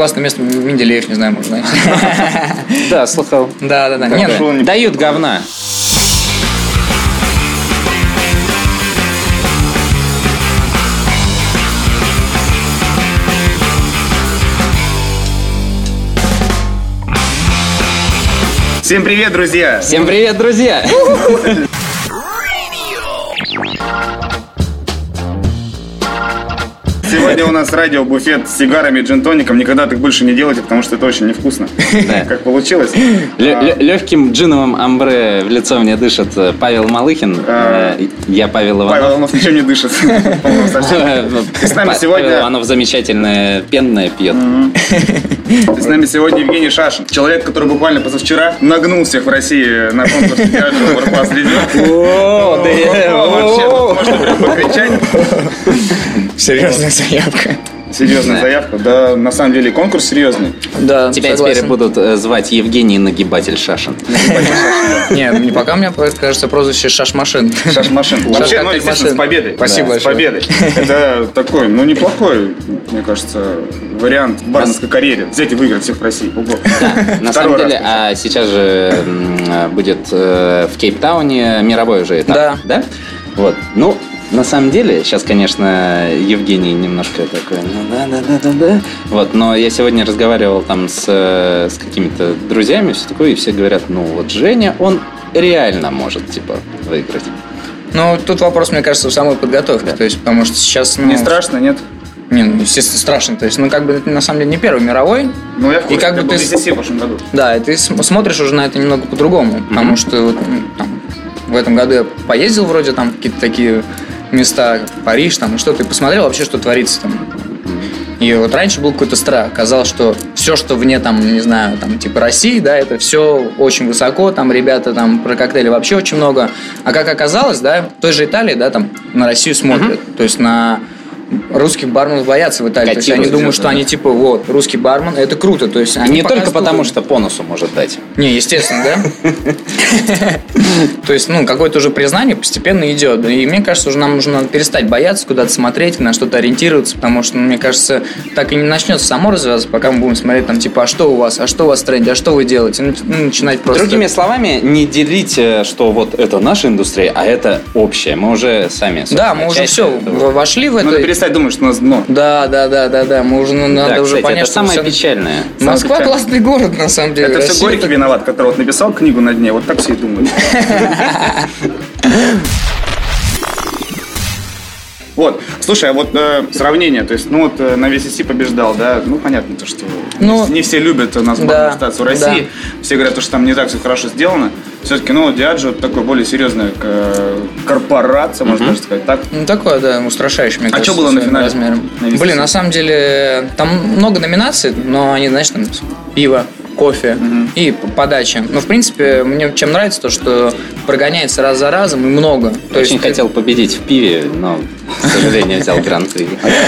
классное место Менделеев, не знаю, может, знаешь. Да, слыхал. Да, да, да. Не, ну. Дают говна. Всем привет, друзья! Всем привет, друзья! Сегодня у нас радио буфет с сигарами и джин-тоником. Никогда так больше не делайте, потому что это очень невкусно. Да. Как получилось. Легким джиновым амбре в лицо мне дышит э, Павел Малыхин. А. Э, Я Павел Павел Иванов. Иванов ничем не дышит. С нами Павел сегодня- Иванов замечательное пенное пьет. С нами сегодня Евгений Шашин. Человек, который буквально позавчера нагнул всех в России на конкурсе театра World Лидер. О, Вообще, можно прям покричать. Серьезная заявка. Серьезная Да. заявка. Да, на самом деле конкурс серьезный. Да, Тебя согласен. теперь будут э, звать Евгений Нагибатель Шашин. Не, не пока меня, кажется, прозвище Шашмашин. Шашмашин. Вообще, ну, естественно, с победой. Спасибо Да, С победой. Это такой, ну, неплохой, мне кажется, вариант в барменской карьере. Взять и выиграть всех в России. На самом деле, а сейчас же м, будет э, в Кейптауне мировой уже этап. Да. Да? Вот. Ну, на самом деле, сейчас, конечно, Евгений немножко такой, ну да, да, да, да, да. Вот, но я сегодня разговаривал там с, с какими-то друзьями, все такое, и все говорят, ну вот Женя, он реально может, типа, выиграть. Ну, тут вопрос, мне кажется, в самой подготовке. То есть, потому что сейчас... Ну, Не страшно, нет? Не, ну, естественно, страшно. То есть, ну, как бы, это на самом деле не первый мировой. Ну, я в И курсе, как бы ты- в прошлом году. Да, и ты см- смотришь уже на это немного по-другому. Потому что вот, там, в этом году я поездил вроде там какие-то такие места, Париж, там, и что-то, и посмотрел вообще, что творится там. И вот раньше был какой-то страх. Казалось, что все, что вне, там, не знаю, там, типа России, да, это все очень высоко, там ребята там про коктейли вообще очень много. А как оказалось, да, в той же Италии, да, там на Россию смотрят. То есть на русских барменов боятся в Италии. То есть они Котируют думают, что они типа, вот, русский бармен, это круто. То есть они не только потому, что по носу может дать. не, естественно, да? То есть, ну, какое-то уже признание постепенно идет. И мне кажется, уже нам нужно перестать бояться, куда-то смотреть, на что-то ориентироваться, потому что, ну, мне кажется, так и не начнется само развиваться, пока мы будем смотреть там, типа, а что у вас, а что у вас в тренде, а что вы делаете? Ну, ну, начинать просто... Другими словами, не делить, э, что вот это наша индустрия, а это общее. Мы уже сами. Да, мы уже все вошли в это. Перестать думать, что у нас дно. Да, да, да, да, да. Мы уже ну, надо Да, уже кстати, понять, это что самое всё- печальное. Москва печальное. классный город, на самом деле. Это все Россия Горький так- виноват, который вот написал книгу на дне. Вот так все и думают. Вот, слушай, а вот э, сравнение, то есть, ну вот э, на VCC побеждал, да, ну понятно то, что Ну, не все любят у нас да, стацию России, все говорят, то, что там не так все хорошо сделано. Все-таки, ну, Диаджо такой более серьезная э, корпорация, можно даже сказать, так? Ну, такое, да, устрашающее, мне А кажется, что было на финале? размером. На VCC? Блин, на самом деле, там много номинаций, но они, знаешь, там пиво, кофе и п- подача. Но, в принципе, мне чем нравится то, что прогоняется раз за разом и много. То Очень есть, хотел победить в пиве, но, к сожалению, взял гран-при.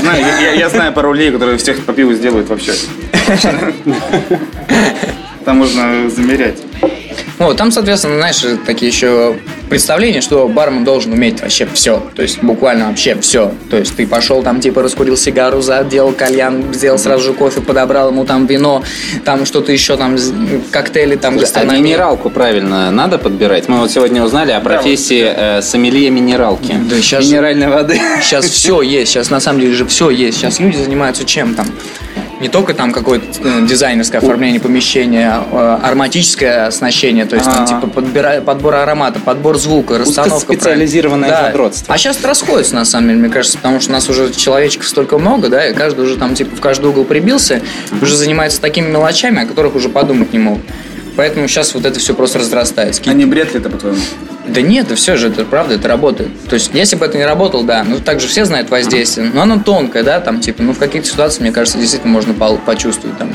Я знаю пару людей, которые всех по пиву сделают вообще. Там можно замерять. Вот, там, соответственно, знаешь, такие еще представления, что бармен должен уметь вообще все. То есть буквально вообще все. То есть ты пошел там, типа, раскурил сигару, заделал кальян, сделал сразу же кофе, подобрал ему там вино, там что-то еще, там коктейли, там А гастрономия. минералку правильно надо подбирать? Мы вот сегодня узнали о профессии э, сомелье минералки. Да, щас- Минеральной воды. Сейчас все есть, сейчас на самом деле же все есть. Сейчас люди занимаются чем там? Не только там какое-то э, дизайнерское оформление помещения, а, э, ароматическое оснащение, то есть там Ага. типа подбира- подбор аромата, подбор звука, расстановка. Правильно. задротство. А сейчас расходится на самом деле, мне кажется, потому что у нас уже человечков столько много, да, и каждый уже там типа в каждый угол прибился, уже занимается такими мелочами, о которых уже подумать не мог. Поэтому сейчас вот это все просто разрастается. А не бред ли это, по-твоему? Да нет, да все же, это правда, это работает. То есть, если бы это не работало, да, ну так же все знают воздействие, но оно тонкое, да, там, типа, ну в каких-то ситуациях, мне кажется, действительно можно почувствовать там.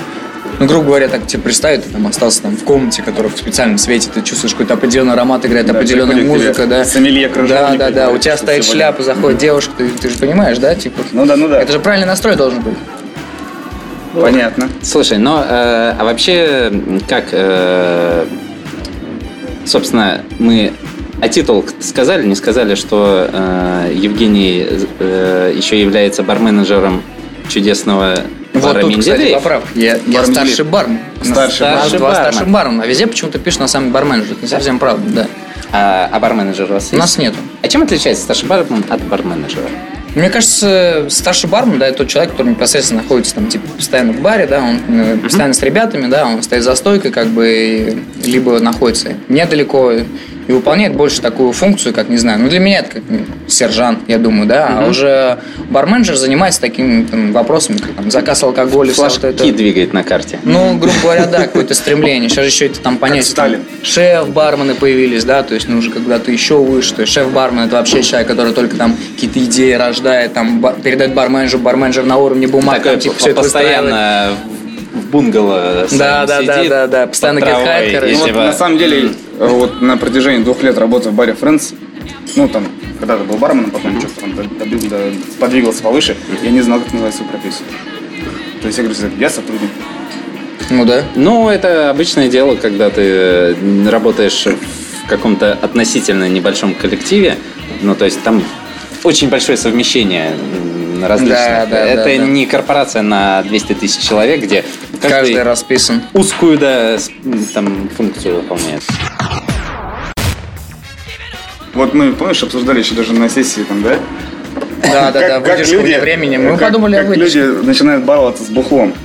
Ну, грубо говоря, так тебе представить, ты там остался там в комнате, которая в специальном свете, ты чувствуешь какой-то определенный аромат, играет Да, определенная музыка, да. сомелье крыжовник, Да, да, да, у тебя стоит сегодня- шляпа, заходит девушка, ты, ты же понимаешь, да, типа. Ну да, ну да. Это же правильный настрой должен быть. Понятно. Слушай, ну, э, а вообще, как, э, собственно, мы о титул сказали, не сказали, что э, Евгений э, еще является барменеджером чудесного Вот бара тут, кстати, Менделеев. поправ. Я, я Бар старший бармен. Старший У нас бармен. два Старший старших бармена. А везде почему-то пишут на самом барменджер. Это не совсем правда, да. А, а барменеджер у вас есть? У нас нету. А чем отличается старший бармен от барменеджера? Мне кажется, старший бармен, да, это тот человек, который непосредственно находится там, типа, постоянно в баре, да, он э, постоянно с ребятами, да, он стоит за стойкой, как бы, либо находится недалеко и выполняет больше такую функцию, как, не знаю, ну, для меня это как сержант, я думаю, да, а уже барменджер занимается такими там, вопросами, как там, заказ алкоголя, всё, что Флажки это... двигает на карте. Ну, грубо говоря, да, какое-то стремление. Сейчас же еще это там понятие. там, Сталин. Шеф-бармены появились, да, то есть, ну, уже когда-то еще выше. То есть, шеф-бармен это вообще человек, который только там какие-то идеи рождает, там, передает барменджеру, барменджер на уровне бумаг, Такой там, типа, все это постоянно в бунгало Да, да, да, да, да, постоянно под травой, гетхайкер. и Ну, вот, типа- на самом деле, вот на протяжении двух лет работы в баре Friends, ну, там, когда-то был барменом, потом что-то там добил, да, подвигался повыше, я не знал, как называется свою профессию. То есть я говорю, я сотрудник. Ну, да. Ну, это обычное дело, когда ты э, работаешь в каком-то относительно небольшом коллективе. Ну, то есть там очень большое совмещение различных. Да, да, это да, да. не корпорация на 200 тысяч человек, где Каждый каждый расписан. узкую да, там, функцию выполняет. Вот мы, помнишь, обсуждали еще даже на сессии там, да? Да, да, да, выдержку вне времени. Мы как- подумали о выдержке. люди начинают баловаться с бухлом.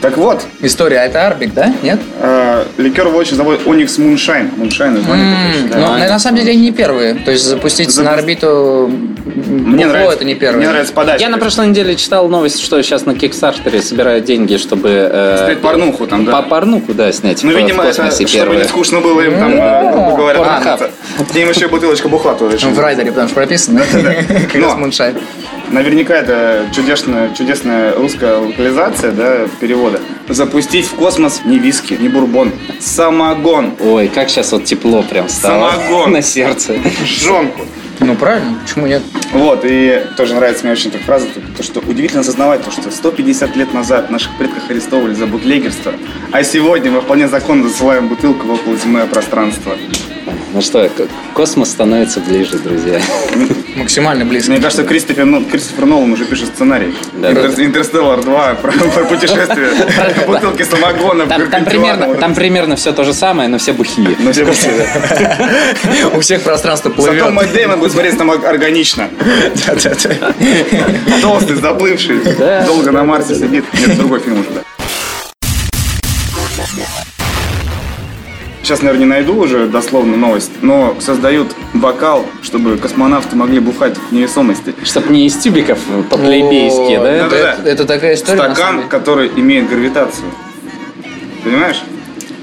Так вот, История, а это Арбик, да? Нет? э, ликер-водочный завод Onyx Moonshine. Moonshine, название такое, М, да. Ну, на самом деле, они не первые. То есть, запустить Запу- на орбиту Мне бухло нравится, это не первые. Мне нравится подача. Я на прошлой неделе читал новость, что сейчас на Кикстартере собирают деньги, чтобы... э, Снять порнуху там, да. По порнуху, да, снять Ну, в- видимо, в это, чтобы первые. не скучно было им там, э, грубо говоря, ним еще бутылочка бухла еще. В райдере, потому что прописано. Как раз. Муншайн. Наверняка это чудесная, чудесная русская локализация да, перевода. Запустить в космос не виски, не бурбон, самогон, Ой, как сейчас вот тепло прям стало Самогон. на сердце. жонку. Ну, правильно, почему нет? Вот, и тоже нравится мне очень эта фраза, то, что удивительно осознавать, то, что 150 лет назад наших предков арестовывали за бутлегерство, а сегодня мы вполне законно засылаем бутылку в околоземное пространство. Ну что, космос становится ближе, друзья. Максимально близко. Мне кажется, Кристофер, Нол- Кристофер Нолан уже пишет сценарий. Да, Интер- да. Интерстеллар 2 про, про путешествие бутылки самогона Там, там примерно, там примерно все то же самое, но все бухие. Ну, все бухие, да. У всех пространство Зато плывет. Мэтт Дэймон будет смотреться там органично. Толстый, заплывший, долго на Марсе сидит. Нет, другой фильм уже, да. Сейчас, наверное, не найду уже дословно новость, но создают бокал, чтобы космонавты могли бухать в невесомости. Чтоб не из тюбиков по-плебейски, О, да? Это, это такая история. Стакан, который имеет гравитацию. Понимаешь?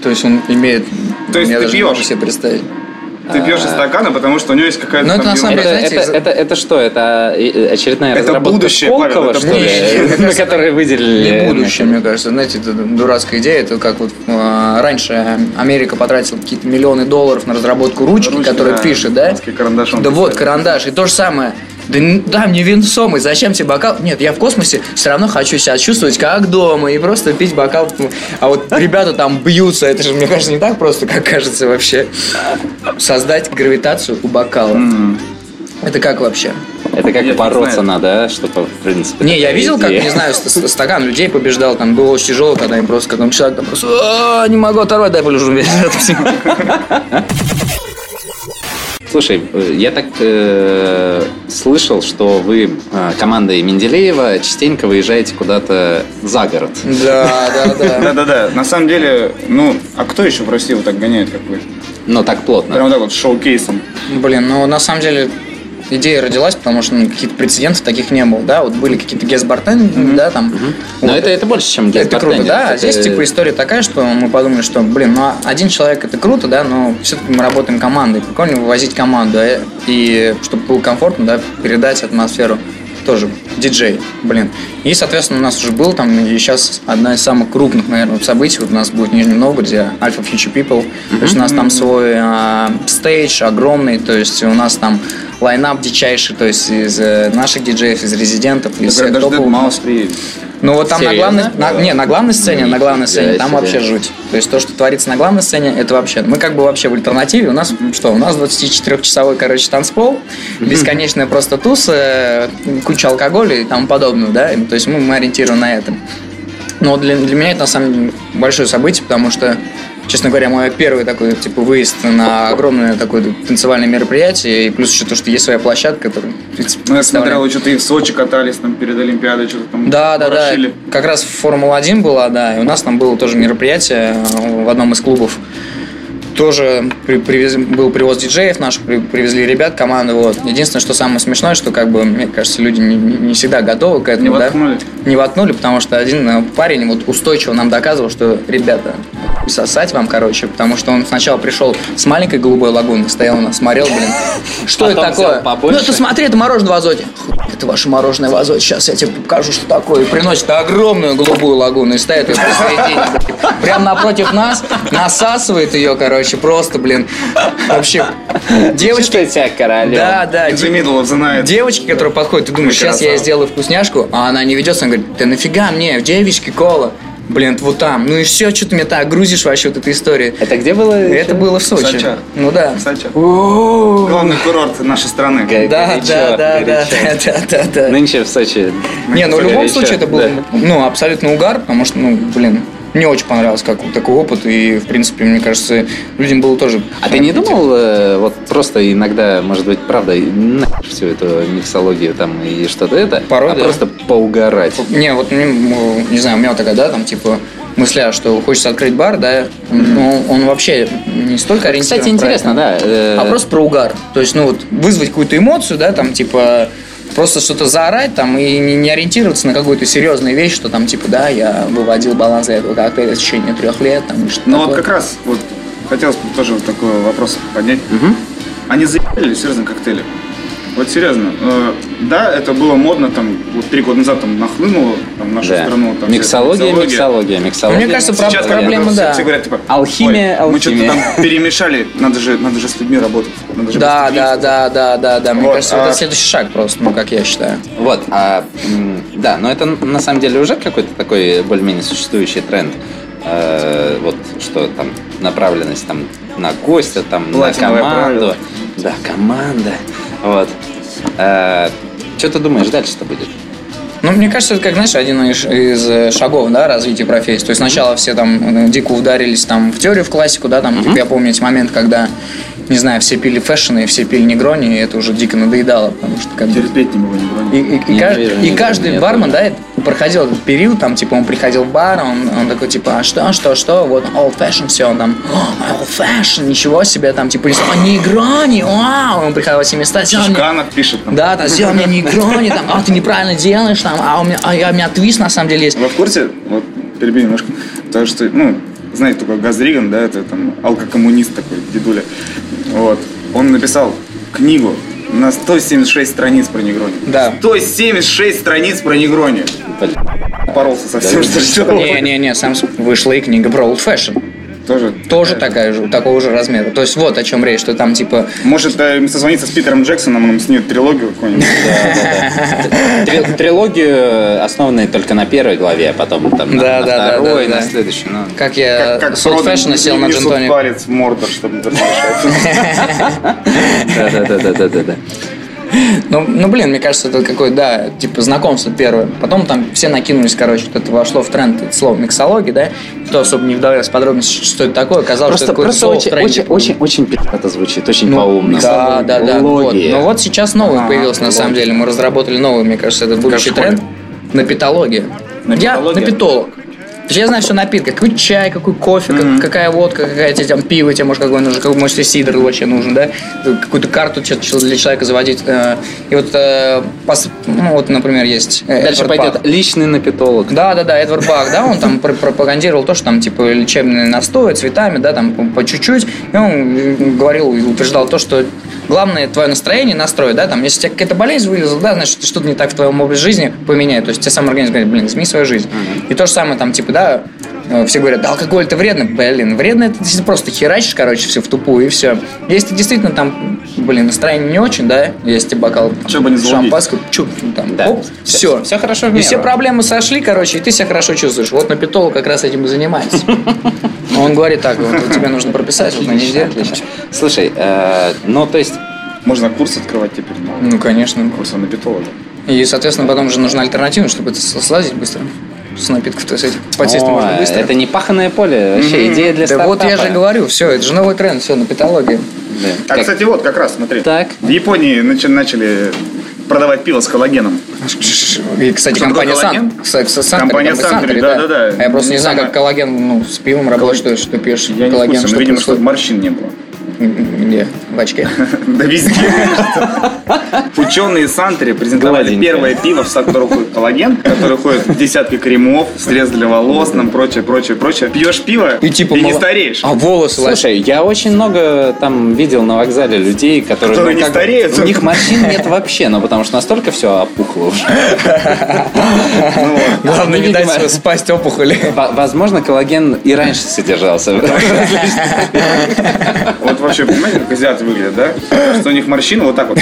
То есть он имеет. То есть ты пьешь? себе представить. Ты пьешь из стакана, потому что у него есть какая-то Ну, это на самом деле, знаете, это, это, это что? Это э, очередная Это разработка будущее, Павел, Сколково, это что ли? будущее. Которой выделили... Не будущее, мне кажется. Знаете, это дурацкая идея. Это как вот э, раньше Америка потратила какие-то миллионы долларов на разработку ручки, которая пишет, да? Да вот, карандаш. И то же самое. Да, да, мне венцомый, зачем тебе бокал? Нет, я в космосе все равно хочу себя чувствовать как дома и просто пить бокал. А вот ребята там бьются, это же, мне кажется, не так просто, как кажется вообще. Создать гравитацию у бокала. Это как вообще? Это как Я не бороться надо, а? чтобы, в принципе... Не, я видел, как, идея. не знаю, ст- ст- стакан людей побеждал, там было очень тяжело, когда им просто, когда человек там просто, «А, не могу оторвать, дай полежу весь этот всем». Слушай, я так э, слышал, что вы э, командой Менделеева частенько выезжаете куда-то за город. Да, да, да. Да-да-да. На самом деле, ну, а кто еще в России вот так гоняет, как вы? Но так плотно. Прям вот так вот с шоу-кейсом. Блин, ну на самом деле идея родилась, потому что ну, каких-то прецедентов таких не было, да, вот были какие-то гест да, там. Но Вот. это, это больше, чем Это круто, да. А Это- здесь типа история такая, что мы подумали, что, блин, ну один человек это круто, да, но все-таки мы работаем командой. Прикольно вывозить команду, э, и чтобы было комфортно, да, передать атмосферу тоже диджей, блин. И, соответственно, у нас уже был там, и сейчас одна из самых крупных, наверное, событий вот у нас будет в Нижнем Новгороде, Alpha Future People. То есть у нас там свой а, стейдж огромный, то есть у нас там лайнап дичайший, то есть из э, наших диджеев, из резидентов, из всех топовых. Mouse приедет. Ну вот там на Серьезно? главной, на- не, на главной сцене, на главной сцене, Нифига там себе. вообще жуть. То есть то, что творится на главной сцене, это вообще, мы как бы вообще в альтернативе, у нас что, у нас 24-часовой, короче, танцпол, бесконечная просто туса, куча алкоголя и тому подобное, да, то есть мы, мы ориентированы на этом. Но для, для меня это на самом деле большое событие, потому что, честно говоря, мой первый такой типа выезд на огромное такое танцевальное мероприятие, и плюс еще то, что есть своя площадка, которая, в принципе, Ну, я смотрел, что-то и в Сочи катались там перед Олимпиадой, что-то там да, да, да. Как раз Формула-1 была, да, и у нас там было тоже мероприятие э, в одном из клубов. Тоже при- привез- был привоз диджеев наших, при- привезли ребят, команду. Вот. Единственное, что самое смешное, что, как бы, мне кажется, люди не, не- всегда готовы к этому. Не да? воткнули? Не воткнули, потому что один э, парень вот устойчиво нам доказывал, что, ребята, сосать вам, короче, потому что он сначала пришел с маленькой голубой лагуны, стоял у нас, смотрел, блин, что это Потом взял такое? побольше. Ну, это смотри, это мороженое в азоте. Это ваше мороженое в азоте. Сейчас я тебе покажу, что такое. И приносит огромную голубую лагуну и ставит ее посередине. Прям напротив нас, насасывает ее, короче, просто, блин. Вообще, девочки... Себя королем. Да, да. In the middle of the night. Девочки, которые подходят, ты думаешь, сейчас я сделаю вкусняшку, а она не ведется, она говорит, ты нафига мне, девички, кола? Блин, вот там. Ну и все, что ты меня так грузишь вообще вот этой истории. Это где было? Это было в Сочи. Сочи. Ну да. Кстати, главный курорт нашей страны. Да, да, да, да, да, да, да, да. Нынче в Сочи. Не, ну в любом горячо, случае это был, да. ну, абсолютно угар, потому что, ну, блин, мне очень понравился как такой опыт, и, в принципе, мне кажется, людям было тоже... А ты не думал, э, вот просто иногда, может быть, правда, нахер всю эту миксологию там и что-то это, Порой, а да. просто поугарать? Не, вот, мне, м, не знаю, у меня такая, да, там, типа, мысля, что хочется открыть бар, да, но он вообще не столько ориентирован Кстати, интересно, да. э, а просто про угар. То есть, ну, вот, вызвать какую-то эмоцию, да, там, типа, просто что-то заорать там и не, не ориентироваться на какую-то серьезную вещь, что там, типа, да, я выводил баланс для этого коктейля в течение трех лет, там, и что Ну вот как раз, вот, хотелось бы тоже вот такой вопрос поднять. Мгм. Они заебали серьезные коктейли. Вот серьезно. Э, да, это было модно, там, вот три года назад там нахлынуло там, в нашу Да. страну. Там, Миксология, эта миксология, миксология. Мне кажется, Сейчас проблема, да. Все говорят, типа, Алхимия, «Ой, мы что-то алхимия». там перемешали, надо же, надо же с людьми работать. Надо же Да, гостеприимство». да, да, да, да, да. Мне Вот, кажется, вот а- это следующий шаг просто, ну, как я считаю. Вот, а, да, но это на самом деле уже какой-то такой более-менее существующий тренд. Э, вот что там направленность там на гостя, там на Платиновое команду. правило. Да, команда. Вот. что ты думаешь, дальше-то будет? Ну, мне кажется, это, как, знаешь, один из, из, э, шагов, да, развития профессии. То есть сначала все там э, дико ударились там в теорию, в классику, да, там, типа, я помню эти моменты, когда, не знаю, все пили fashion и все пили негрони, и это уже дико надоедало, потому что как бы... Терпеть не могу, не могу. И, и- и Не кажд- верю, и не каждый верю, бармен, нет, да, это проходил этот период, там, типа, он приходил в бар, он, он такой, типа, а что, что, что, вот, old fashion, все, он там, «О, old fashion, ничего себе, там, типа, а негрони, вау, он приходил во все места, «Сделай мне пишет там. да, там, сделай мне негрони, там, а ты неправильно делаешь, там, а у меня, а, я- у меня твист на самом деле есть. Вы в курсе, вот перебью немножко, потому что, ну, знаете, такой Газриган, да, это там алкокоммунист такой, дедуля. Вот. Он написал книгу на 176 страниц про негрони. Да. 176 страниц про негрони. Блин. Поролся совсем, Да. что Не-не-не, сам вышла и книга про old fashion. Тоже. Тоже такая же, такого же размера. То есть вот о чем речь, что там типа... Может, э, созвониться с Питером Джексоном, он снимет трилогию какую-нибудь. Три- Трилогию, основанную только на первой главе, а потом там на- второй, на следующей. ну. Как я с old fashion сел на джентоник. палец в Мордор, чтобы разрешать. Ну, ну, блин, мне кажется, это какое да, типа знакомство первое. Потом там все накинулись, короче, вот это вошло в тренд, это слово миксология, да. Кто особо не вдавался в подробности, что это такое, оказалось, что Просто, это какое-то просто очень, тренде. очень, очень, очень пи***то звучит, очень Ну, по-умному. Да, да, да. Вот. Но вот сейчас новый А, появился, на самом деле. Мы разработали новый, мне кажется, это будущий тренд. Напитология. Я Напитология? напитолог. То есть я знаю все напитки. Какой чай, какой кофе, как- какая водка, какая тебе там пиво, тебе может какой нужен, какой, может сидр вообще нужен, да? Какую-то карту для человека заводить. э, И вот, э, пос- ну вот, например, есть э, Дальше Эдвард пойдет Бах. личный напитолог. Да, да, да, Эдвард Бах, да, он там пр- пропагандировал то, что там типа лечебные настои цветами, да, там по, чуть-чуть. И он говорил и утверждал то, что главное твое настроение, настрой, да, там, если у тебя какая-то болезнь вылезла, да, значит, что-то не так в твоем образе жизни поменяй. То есть тебе сам организм говорит, блин, измени свою жизнь. И то же самое там, типа, да, э, все говорят, да, алкоголь это вредно. Блин, вредно это если просто херачишь, короче, все в тупую и все. Если ты действительно там, блин, настроение не очень, да, если тебе бокал шампанского, ну, там, Да. оп, Всё- все. всё хорошо в И все проблемы сошли, короче, и ты себя хорошо чувствуешь. Вот на питолу как раз этим и занимается. Он говорит так, вот тебе нужно прописать вот на неделю. Слушай, э, ну то есть Можно курс открывать теперь. ну, Ну, конечно. Курс анапитолога. И, соответственно, потом же нужна альтернатива, чтобы это слазить быстро. С напитков, то есть подсесть о, можно быстро. это не паханное поле, вообще идея для Да вот я стартапа. же говорю, все, это же новый тренд, все, на питологии. Да. А, Как- кстати, вот как раз, смотри. Так. В Японии начали, начали продавать пиво с коллагеном. И, кстати, Что компания Сан, Компания там и Сантери, Сантери, да-да-да. А я просто не знаю, как коллаген ну, с пивом работает, что ты пьешь Я не в коллаген, курсе, но, что видимо, чтобы морщин не было. Где? В очке. Да везде. Ученые Сантери презентовали первое пиво, в которое входит коллаген, который входит в десятки кремов, средств для волос, там прочее, прочее, прочее. Пьешь пиво И типа и не мало- стареешь. А волосы. Слушай, я очень много там видел на вокзале людей, которые... Которые ну, не как стареют. У них морщин нет вообще, ну потому что настолько все опухло уже. Ну. Главное не дать спасть опухоли. Во- Возможно, коллаген и раньше содержался. Вот вообще, понимаете, как азиаты выглядят, да? Что у них морщины вот так вот.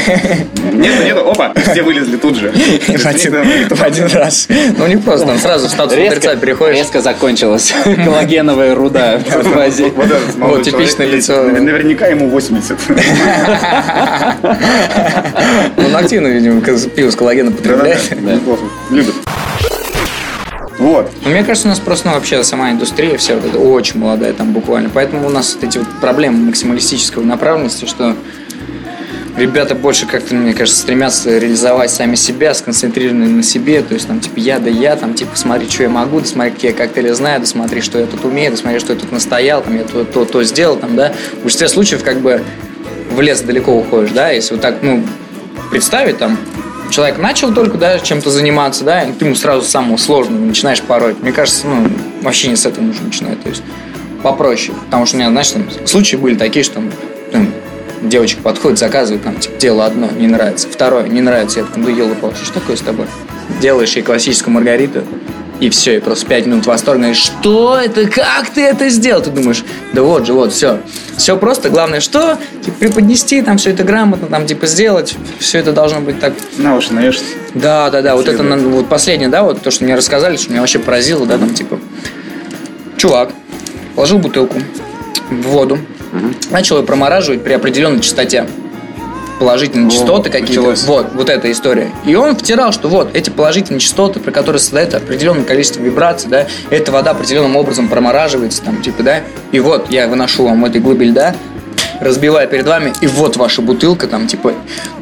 Нету, нету, опа, все вылезли тут же. В один, в один раз. Ну, не просто, там сразу статус Резко, мудреца переходишь. резко закончилась коллагеновая руда в Азии. Вот типичное лицо. навер- Наверняка ему 80. Он активно, видимо, пиво с коллагеном потребляет. Любит. Вот. Ну, Мне кажется, у нас просто ну, вообще сама индустрия вся вот эта очень молодая там буквально. Поэтому у нас вот эти вот проблемы максималистической направленности, что ребята больше как-то, мне кажется, стремятся реализовать сами себя, сконцентрированы на себе. То есть там типа я да я, там типа смотри, что я могу, да смотри, какие я коктейли знаю, да смотри, что я тут умею, да смотри, что я тут настоял, там я то, то, то сделал, там, да. В большинстве случаев как бы в лес далеко уходишь, да, если вот так, ну, представить там, человек начал только, да, чем-то заниматься, да, и ты ему сразу самого сложного начинаешь пороть. Мне кажется, ну, вообще не с этого нужно начинать, то есть попроще. Потому что у меня, знаешь, там, случаи были такие, что ну, девочка подходит, заказывает, там, типа, дело одно, не нравится, второе, не нравится, я такой, ну, ела что такое с тобой? Делаешь ей классическую маргариту, и все, и просто пять минут восторга, и что это, как ты это сделал? Ты думаешь, да вот же, вот, все. Все просто, главное, что? Типа, преподнести, там, все это грамотно, там, типа, сделать, все это должно быть так На уши наешься. да, да, да. Вот это вот последнее, да, вот то, что мне рассказали, что меня вообще поразило, да, там типа. Чувак положил бутылку в воду, начал ее промораживать при определенной частоте. Положительные О, частоты какие-то. Вот, вот эта история. И он втирал, что вот эти положительные частоты, при которых создает определенное количество вибраций, да, эта вода определенным образом промораживается, там, типа, да. И вот я выношу вам этой глыбе льда, разбиваю перед вами, и вот ваша бутылка, там, типа,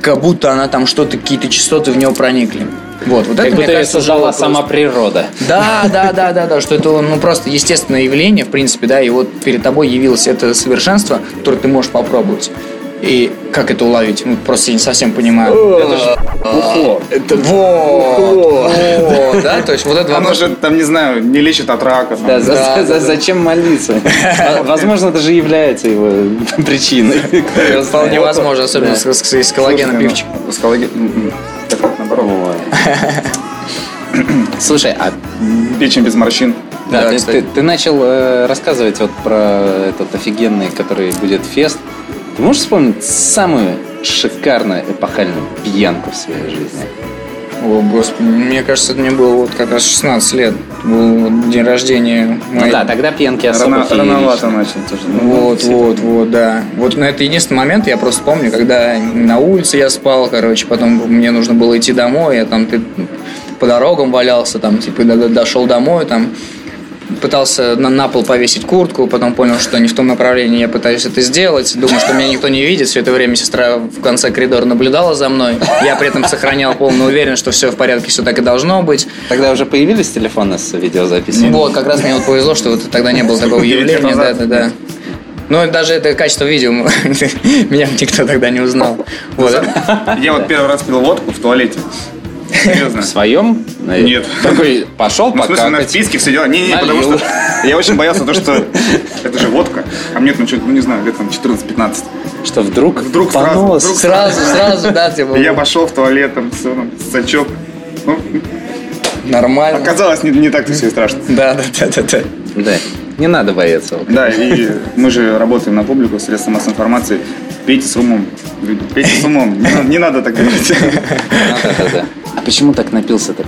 как будто она там что-то, какие-то частоты в нее проникли. Вот, вот Как это, будто мне ее кажется, создала живой сама природа. Да, да, да, да, да, что это ну просто естественное явление, в принципе, да, и вот перед тобой явилось это совершенство, которое ты можешь попробовать. И как это уловить? Ну, просто я не совсем понимаю. Это же бухло. Это вот, вот, да, то есть вот это Оно же, там, не знаю, не лечит от рака. Да, Да, за- да, да. зачем молиться? А, Возможно, даже является его причиной. Вполне возможно, особенно с, ну, пивчик. С коллагеном. м-м, Так наоборот. Слушай, а Печень без морщин. да, Да, ты, ты- ты начал э, рассказывать вот про этот офигенный, который будет фест. Ты можешь вспомнить самую шикарную эпохальную пьянку в своей жизни? О, господи, мне кажется, это мне было вот как раз 16 лет. Был день рождения Ну моей да, тогда пьянки особо Рано- рановато начал тоже. Ну, Вот, все вот, вот, да. Вот на это единственный момент, я просто помню, когда на улице я спал, короче, потом мне нужно было идти домой, я там ты, по дорогам валялся, там, типа, до- до- дошел домой, там, пытался на, на пол повесить куртку, потом понял, что не в том направлении я пытаюсь это сделать, думаю, что меня никто не видит, все это время сестра в конце коридора наблюдала за мной, я при этом сохранял полную уверенность, что все в порядке, все так и должно быть. Тогда уже появились телефоны с видеозаписью? Вот, как раз мне вот повезло, что вот тогда не было такого явления, да, да, да. Ну, даже это качество видео меня никто тогда не узнал. Вот. Я вот первый раз пил водку в туалете. Серьезно. В своем? Нет. Такой, пошел Ну, в смысле, на вписке все дела. Не-не, потому что я очень боялся то, что это же водка. А мне там что-то, ну не знаю, лет там 14-15. Что вдруг, Вдруг сразу, вдруг Сразу, сразу, да, типа, я пошел в туалет, там, все, там, сачок. Ну, нормально. оказалось, не, не так-то все страшно. Да, да, да, да, да. Да, не надо бояться. Да, и мы же работаем на публику, средства массовой информации. Пейте с умом. Пейте с умом. Не надо, так говорить. А почему так напился-то?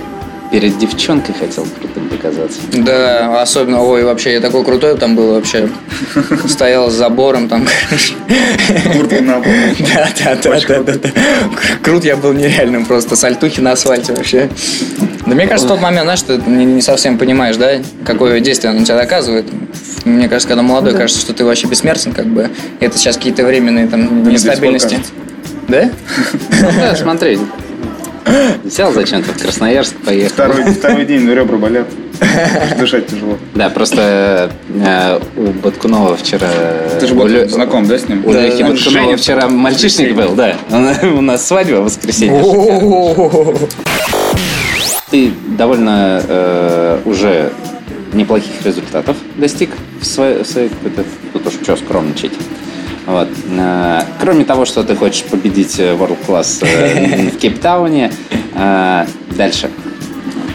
Перед девчонкой хотел крутым показаться. Да, особенно, ой, вообще я такой крутой там был вообще. Стоял с забором там. Куртка на пол. Да, да, да, да, да. Крут я был нереальным просто, сальтухи на асфальте вообще. Да мне кажется, в тот момент, знаешь, ты не, совсем понимаешь, да, какое действие он на тебя доказывает. Мне кажется, когда молодой, кажется, что ты вообще бессмертен, как бы. И это сейчас какие-то временные там нестабильности. Да? Ну, да, смотри. Взял зачем-то в Красноярск, поехал. Второй, второй день ребра болят. Дышать тяжело. Да, просто э, у Баткунова вчера... Ты же у вот Лё- знаком, да, с ним? У Лехи Он Баткунова вчера мальчишник был, да. Он- У нас свадьба в воскресенье. Ты довольно э, уже неплохих результатов достиг в своей, в своей какой-то, тут уж что скромничать. Вот. Э, Кроме того, что ты хочешь победить э, World Class э, в Кейптауне, дальше.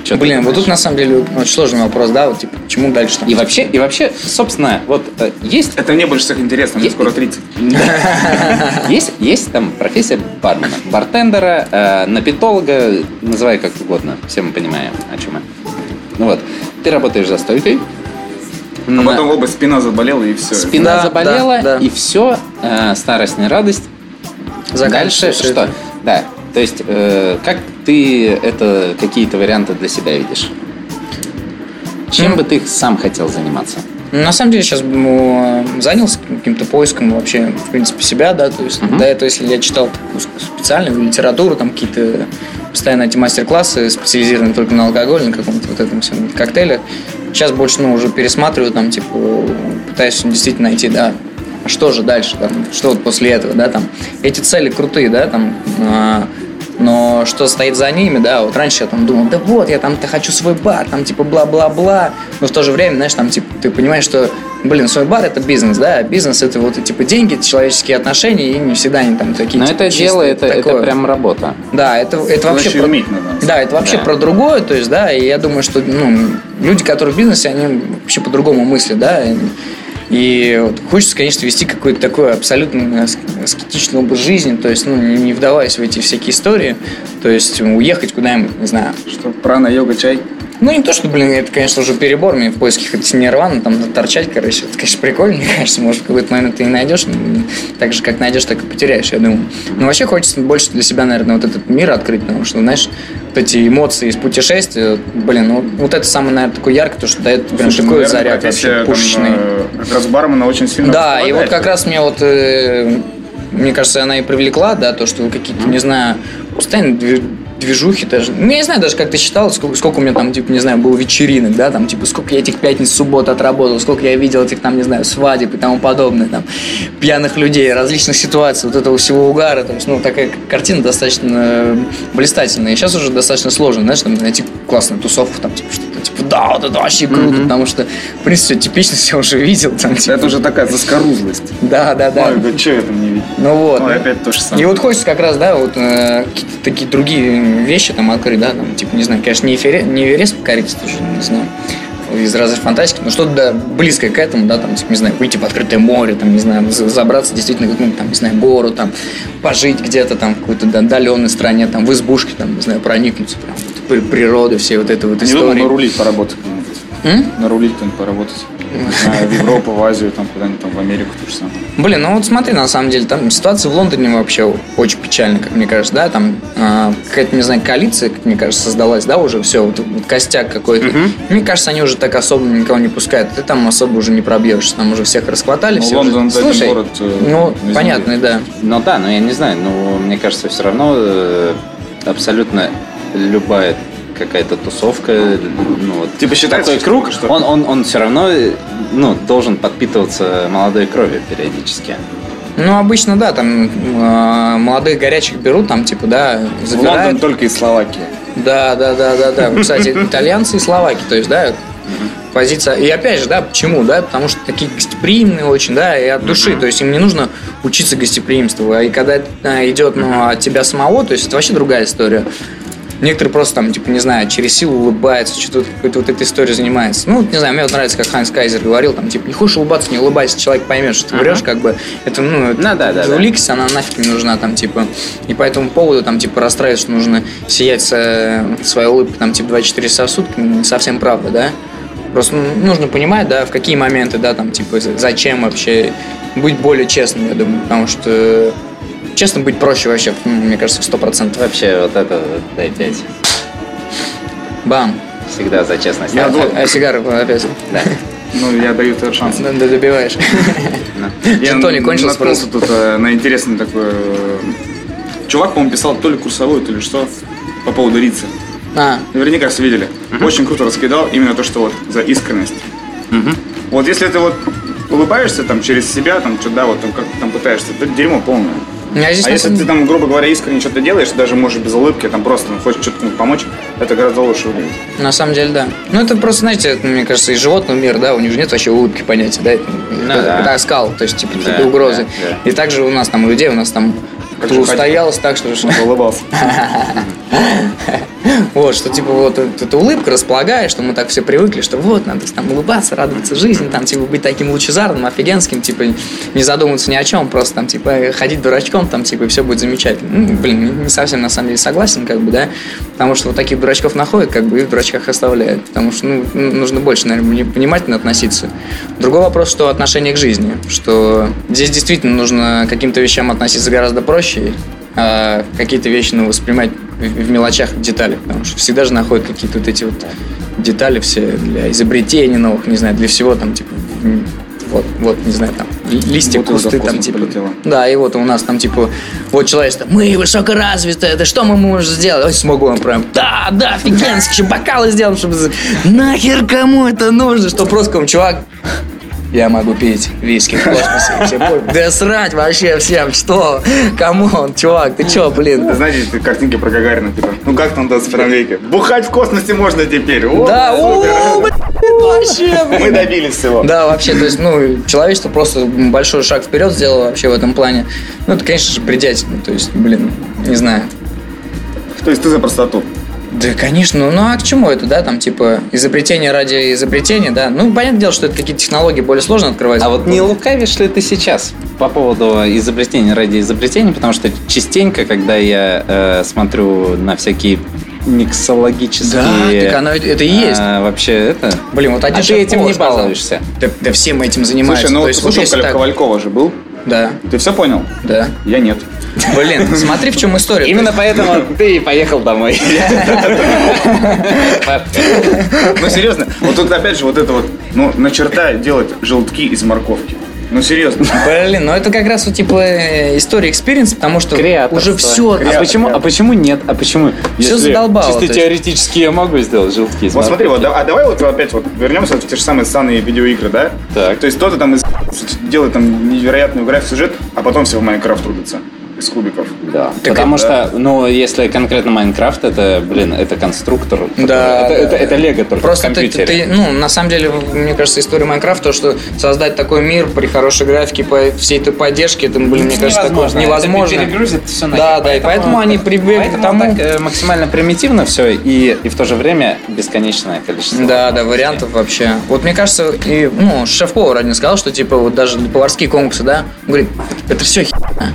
Чё ты Блин, вот тут на самом деле очень сложный вопрос, да, вот типа, почему дальше там? И вообще, и вообще, собственно, вот есть Это мне больше всех интересно, мне скоро 30. Есть, есть там профессия бармена, бартендера, э, напитолога, называй как угодно, все мы понимаем, о чем я. Ну вот, ты работаешь за стойкой, А потом оба спина заболела и все. спина Да, заболела, да, да. и все, старость не радость. Дальше что? это. Да, то есть, э, как ты это, какие-то варианты для себя видишь? Чем Ну, бы ты сам хотел заниматься? На самом деле сейчас ну, занялся каким-то поиском вообще, в принципе, себя, да, то есть Мгм. до этого, если я читал такую специальную литературу, там какие-то постоянно эти мастер-классы, специализированные только на алкоголе, на каком-то вот этом всем коктейле, сейчас больше, ну, уже пересматриваю, там, типа, пытаюсь действительно найти, да, а что же дальше, там, что вот после этого, да, там, эти цели крутые, да, там, а, но что стоит за ними, да, вот раньше я там думал, да вот, я там-то хочу свой бар, там типа бла-бла-бла, но в то же время, знаешь, там типа ты понимаешь, что, блин, свой бар это бизнес, да, а бизнес это вот типа деньги, это человеческие отношения, и не всегда они там такие. Но типа, это дело, чистые, это, это такое. прям работа. Да, это, это Это вообще про... уметь надо. Да, это вообще Да. про другое, то есть, да, и я думаю, что, ну, люди, которые в бизнесе, они вообще по-другому мыслят, да, и, и вот хочется, конечно, вести какой-то такой абсолютно аск- аскетичный образ жизни, то есть, ну, не не вдаваясь в эти всякие истории, то есть, уехать куда-нибудь, не знаю, Что, прана, йога, чай. Ну, не то, что, блин, это, конечно, уже перебор, мне в поисках это нирваны, там, торчать, короче, это, конечно, прикольно, мне кажется, может, в какой-то момент ты и найдешь, так же, как найдешь, так и потеряешь, я думаю. Но вообще хочется больше для себя, наверное, вот этот мир открыть, потому что, знаешь, вот эти эмоции из путешествия, блин, ну, вот это самое, наверное, такое яркое, то, что дает прям Слушай, ну, такой наверное, заряд вообще пушечный. э, Как раз бармена очень сильно Да, и вот как раз мне вот, э, мне кажется, она и привлекла, да, то, что какие-то, не знаю, постоянно движухи даже. Ну, я не знаю даже, как ты считал, сколько, сколько у меня там, типа, не знаю, было вечеринок, да, там, типа, сколько я этих пятниц, суббот отработал, сколько я видел этих, там, не знаю, свадеб и тому подобное, там, пьяных людей, различных ситуаций, вот этого всего угара, есть, ну, такая картина достаточно э, блистательная. И сейчас уже достаточно сложно, знаешь, там, найти классную тусовку, там, типа, что-то, типа, да, вот это вообще круто, потому что, в принципе, типичность я уже видел, там, типа, Это уже такая заскорузлость. да, да, да. Ой, что я там не видел? Ну вот. Ой, опять то же самое. И вот хочется как раз, да, вот э, какие-то такие другие вещи там открыть, да, там, типа, не знаю, конечно, не, Эфере- не Эверест покорить, тоже, не знаю, из разряда фантастики, но что-то да, близкое к этому, да, там, типа, не знаю, выйти в открытое море, там, не знаю, за- забраться действительно в какую-нибудь, там, не знаю, гору, там, пожить где-то там в какой-то да, отдаленной стране, там, в избушке, там, не знаю, проникнуться прям вот, при- природы, всей вот этой вот Не думал истории. нарулить поработать. М? Нарулить там поработать. Знаю, в Европу, в Азию, там куда-нибудь там в Америку то же самое. Блин, ну вот смотри, на самом деле, там ситуация в Лондоне вообще очень печальная, как мне кажется, да, там а, какая-то, не знаю, коалиция, как мне кажется, создалась, да, уже все, вот, вот костяк какой-то. Мне кажется, они уже так особо никого не пускают, ты там особо уже не пробьешься, там уже всех расхватали, Ну, все Лондон уже... Слушай, город, э, ну, понятно, да. Ну да, но я не знаю, но мне кажется, все равно э, абсолютно любая какая-то тусовка, ну вот Типа считается, такой круг, что- он, он, он все равно э, ну, должен подпитываться молодой кровью периодически. Ну, обычно, да, там а, молодых горячих берут, там, типа, да, В забирают. Лондон только из Словакии. Да, да, да, да, да. Кстати, итальянцы и словаки, то есть, да, позиция. И опять же, да, почему, да, потому что такие гостеприимные очень, да, и от души, то есть им не нужно учиться гостеприимству, а и когда а, идет, ну, от тебя самого, то есть это вообще другая история. Некоторые просто там, типа, не знаю, через силу улыбаются, что-то какой-то вот этой историей занимается. Ну, не знаю, мне вот нравится, как Хайнс Кайзер говорил, там, типа, не хочешь улыбаться, не улыбайся, человек поймет, что ты Ага. врешь, как бы, это, ну, Ну, да, да, да. жуликость, она нафиг не нужна, там, типа, и по этому поводу, там, типа, расстраиваться, что нужно сиять своей улыбкой, там, типа, 24 часа в сутки, не совсем правда, да? Просто ну, нужно понимать, да, в какие моменты, да, там, типа, за- зачем вообще быть более честным, я думаю, потому что честно быть проще вообще, мне кажется, сто процентов. Вообще, вот это, дай пять. Бам. Всегда за честность. Я А, вот- а сигару опять. Да. Ну, я даю тебе шанс. Да, да, добиваешь. Я Жетон не кончился просто. тут э, на интересный такой... э, Чувак, по-моему, писал то ли курсовую, то ли что по поводу Рицы. А, Наверняка все видели. Очень круто раскидал именно то, что вот за искренность. Мгм. Вот если ты вот улыбаешься там через себя, там что да, вот там как там пытаешься, это дерьмо полное. Я здесь А если ты там, грубо говоря, искренне что-то делаешь, даже можешь без улыбки, там просто ну, хочешь что-то помочь, это гораздо лучше выглядит. На самом деле, да. Ну, это просто, знаете, это, мне кажется, из животного мира, да, у них же нет вообще улыбки понятия, да. Это, это- да. это оскал, то есть, типа, Да, какие-то угрозы. да, да. И также у нас там, у людей, у нас там Же устоялось так, что... Улыбался. Вот, что типа вот эта эта улыбка располагает, что мы так все привыкли, что вот, надо там улыбаться, радоваться жизни, там типа быть таким лучезарным, офигенским, типа не задумываться ни о чем, просто там типа ходить дурачком, там типа и все будет замечательно. Ну, блин, не совсем на самом деле согласен, как бы, да, потому что вот таких дурачков находят, как бы и в дурачках оставляют, потому что ну, нужно больше, наверное, внимательно относиться. Другой вопрос, что отношение к жизни, что здесь действительно нужно каким-то вещам относиться гораздо проще, а какие-то вещи ну, воспринимать в, мелочах, в деталях, потому что всегда же находят какие-то вот эти вот детали все для изобретений новых, не знаю, для всего там, типа, вот, вот, не знаю, там, ли- листья, Бутылка в кусты, там, типа. полетела. Да, и вот у нас там, типа, вот человечество, мы высокоразвитые, да что мы можем сделать? Ой, смогу он прям, да, да, офигенски, бокалы сделаем, чтобы... Нахер кому это нужно? Что просто какой чувак, я могу пить виски в космосе. Все. Да срать вообще всем, что? Come on, чувак, ты чё, блин? Знаете, эти картинки про Гагарина, типа, ну как там в 21 веке? Бухать в космосе можно теперь. О, Да, вообще. Мы добились всего. Да, вообще, то есть, ну, человечество просто большой шаг вперед сделало вообще в этом плане. Ну, это, конечно же, бредятина. То есть, блин, не знаю. То есть ты за простоту. Да, конечно, ну а к чему это, да, там, типа, изобретение ради изобретения, да? Ну, понятное дело, что это какие-то технологии более сложно открывать. А вот не лукавишь ли ты сейчас по поводу изобретения ради изобретения? Потому что частенько, когда я э, смотрю на всякие миксологические... Да, так оно, это и есть. а, вообще это... Блин, вот один а ты этим не балуешься. Да, да все мы этим занимаемся. Слушай, ну вот ты вот слушал, Коля так- Ковалькова же был? Да, Ты все понял? да. Я нет. Блин, смотри, в чем история. Именно поэтому ты и поехал домой. Ну серьезно, вот тут опять же вот это вот, ну начертай делать желтки из морковки. Ну серьезно. Блин, ну это как раз вот типа э, история experience, потому что уже все. А почему, а почему нет? А почему? Если задолбало, Чисто есть. теоретически я могу сделать желтки из Вот смотри, вот, а давай вот опять вот вернемся в те же самые сраные видеоигры, да? Так. То есть кто-то там из- делает там невероятную графику сюжет, а потом все в Minecraft рубятся из кубиков. Да. Так Потому это- что, ну, если конкретно Minecraft, это, блин, это конструктор. который- Да, Это, да, это, да. это Лего только Просто в ты, компьютере. ты- ну, на самом деле, мне кажется, история Майнкрафта, то, что создать такой мир при хорошей графике, по всей этой поддержке, это, блин, мне кажется, такое невозможно. Это перегрузит всё нахер. Да, да, и поэтому они прибегли к тому- так, э, максимально примитивно все и, и в то же время бесконечное количество. Да, да, вариантов вообще. Вот мне кажется, и, ну, шеф-повар один сказал, что типа вот даже поварские конкурсы, да, он говорит, это все херня.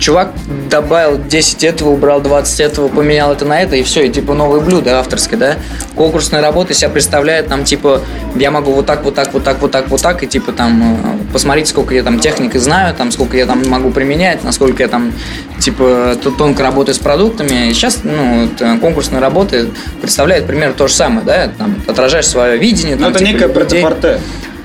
Чувак добавил 10 этого, убрал 20 этого, поменял это на это, и все, и типа новое блюдо авторское, да. Конкурсная работа себя представляет там, типа, я могу вот так, вот так, вот так, вот так, вот так, и типа там, э, посмотрите, сколько я там техники знаю, там, сколько я там могу применять, насколько я там, типа, тут тонко работаю с продуктами. И сейчас, ну, э, конкурсная работа представляет примерно то же самое, да, там, отражаешь свое видение. Ну это типа, некое людей.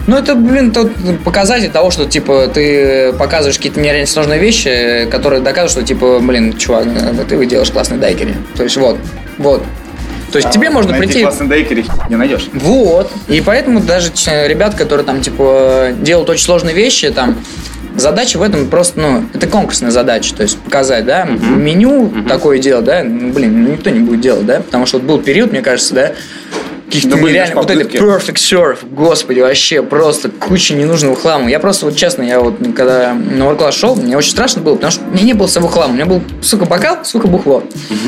Ну, это, блин, тот показатель того, что, типа, ты показываешь какие-то нереально сложные вещи, которые доказывают, что, типа, блин, чувак, ты делаешь классный дайкери. То есть, вот, вот. То есть, тебе можно прийти... классный дейкер их не найдешь. Вот. И поэтому даже ребят, которые там, типа, делают очень сложные вещи, там, задача в этом просто, ну, это конкурсная задача, то есть показать, да, меню такое делать, да, ну, блин, ну, никто не будет делать, да, потому что вот был период, мне кажется, да, каких-то были нереальных, вот это perfect surf, господи, вообще просто куча ненужного хлама. Я просто, вот честно, я вот когда на воркласс шел, мне очень страшно было, потому что у меня не было своего хлама. У меня был, сука, бокал, сука, бухло.